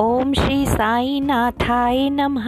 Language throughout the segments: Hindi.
ओम श्री साई नाथाय नमः।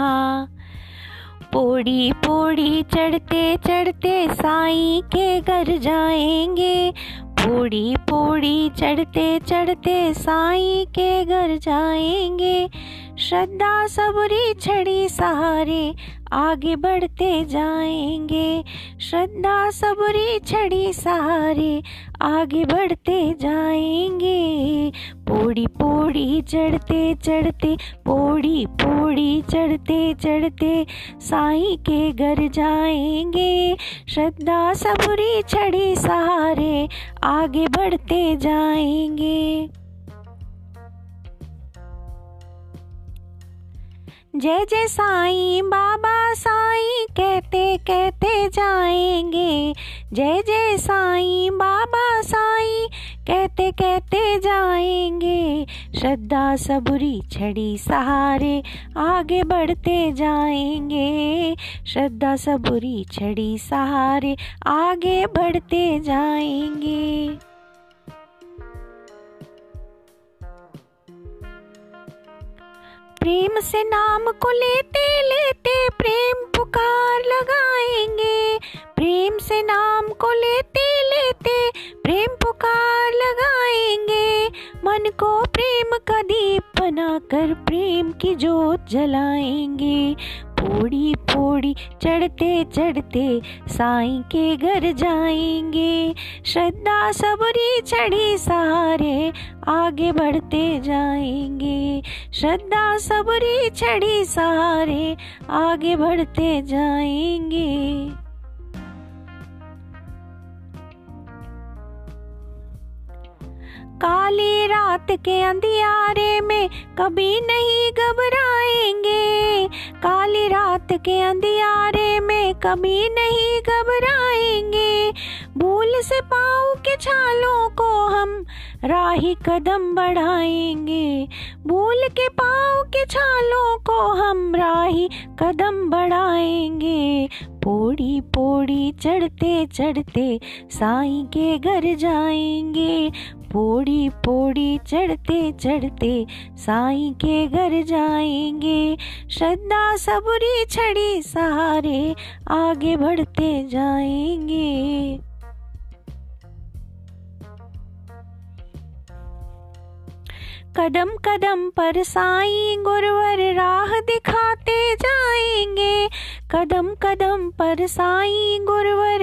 पौड़ी पौड़ी चढ़ते चढ़ते साई के घर जाएँगे। पौड़ी पौड़ी चढ़ते चढ़ते साई के घर जाएँगे। श्रद्धा सबरी छड़ी सहारे, आगे बढ़ते जाएँगे। श्रद्धा सबरी छड़ी सहारे, आगे बढ़ते जाएँगे। पौड़ी पौड़ी चढ़ते चढ़ते, पौड़ी पौड़ी चढ़ते चढ़ते साई के घर जाएँगे। श्रद्धा सबरी छड़ी सहारे, आगे बढ़ते जाएँगे। जय जय साईं, बाबा साईं, कहते कहते जाएँगे। जय जय साईं, बाबा साईं, कहते कहते जाएँगे। श्रद्धा सबुरी, छड़ी सहारे, आगे बढ़ते जाएँगे। श्रद्धा सबुरी, छड़ी सहारे, आगे बढ़ते जाएँगे। प्रेम से नाम को लेते लेते प्रेम पुकार लगाएँगे। प्रेम से नाम को लेते लेते प्रेम पुकार लगाएँगे। मन को प्रेम का दीप बनाकर प्रेम की जोत जलाएँगे। पौड़ी पौड़ी चढ़ते चढ़ते साईं के घर जाएँगे। श्रद्धा सबरी चढ़ी सहारे आगे बढ़ते जाएँगे। श्रद्धा सबरी चढ़ी सहारे आगे बढ़ते जाएँगे। काली रात के अंधियारे में कभी नहीं घबराएँगे। काली रात के अंधियारे में कभी नहीं घबराएँगे। भूल से पाँव के छालों को हम राही कदम बढ़ाएँगे। भूल के पाँव के छालों को हम राही कदम बढ़ाएँगे। पौड़ी पौड़ी चढ़ते चढ़ते साईं के घर जाएँगे। पौड़ी पौड़ी चढ़ते चढ़ते साईं के घर जाएँगे। श्रद्धा सबरी छड़ी सहारे आगे बढ़ते जाएँगे। कदम कदम पर साईं गुरुवर राह दिखाते जाएँगे। कदम कदम पर साई गुरुवर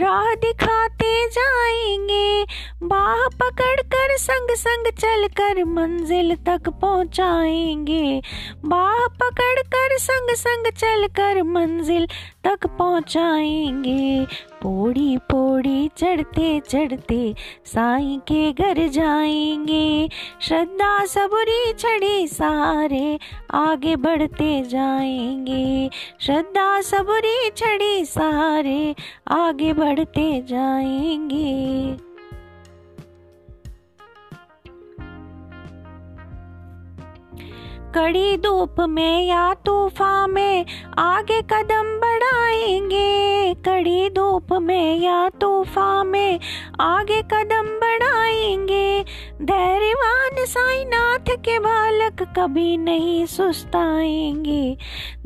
राह दिखाते जाएँगे। बाह पकड़ कर संग संग चल कर मंजिल तक पहुंचाएँगे। बाह पकड़ कर संग संग चल कर मंजिल तक पहुंचाएँगे। पौड़ी पौड़ी चढ़ते चढ़ते साईं के घर जाएँगे। श्रद्धा सबरी छड़ी सारे आगे बढ़ते जाएँगे। श्रद्धा सबरी छड़ी सहारे आगे बढ़ते जाएँगे। कड़ी धूप में या तूफ़ान में आगे कदम बढ़ाएँगे। कड़ी धूप में या तूफ़ान में आगे कदम बढ़ाएँगे। धैर्यवान साईनाथ के बालक कभी नहीं सुस्ताएँगे।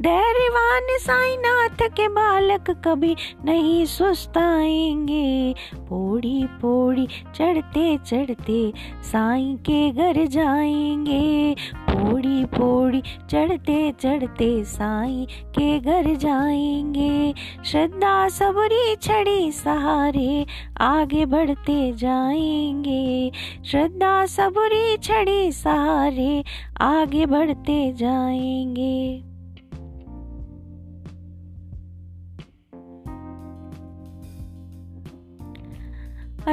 धैर्यवान साईनाथ के बालक कभी नहीं सुस्ताएँगे। पौड़ी पौड़ी, चढ़ते चढ़ते साईं के घर जाएँगे। पौड़ी पौड़ी, चढ़ते चढ़ते साईं के घर जाएँगे। श्रद्धा सबरी छड़ी सहारे आगे बढ़ते जाएँगे। श्रद्धा सबरी छड़ी सहारे आगे बढ़ते जाएँगे।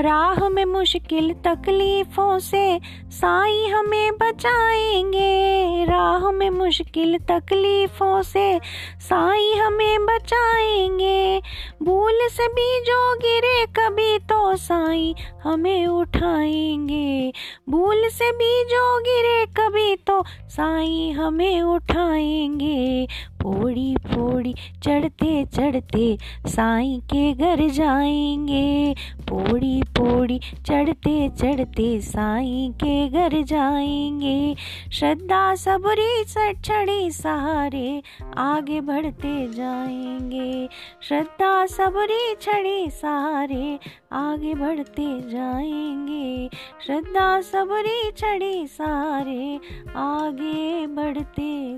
राह में मुश्किल तकलीफों से साई हमें बचाएँगे। राह में मुश्किल तकलीफों से साई हमें बचाएँगे। भूल से भी जो गिरे कभी तो साई हमें उठाएँगे। भूल से भी जो गिरे कभी तो साई हमें उठाएँगे। पौड़ी पौड़ी चढ़ते चढ़ते साईं के घर जाएँगे। पौड़ी पौड़ी चढ़ते चढ़ते साईं के घर जाएँगे। श्रद्धा सबरी छड़ी सहारे आगे बढ़ते जाएँगे। श्रद्धा सबरी छड़ी सहारे आगे बढ़ते जाएँगे। श्रद्धा सबरी छड़ी सहारे आगे बढ़ते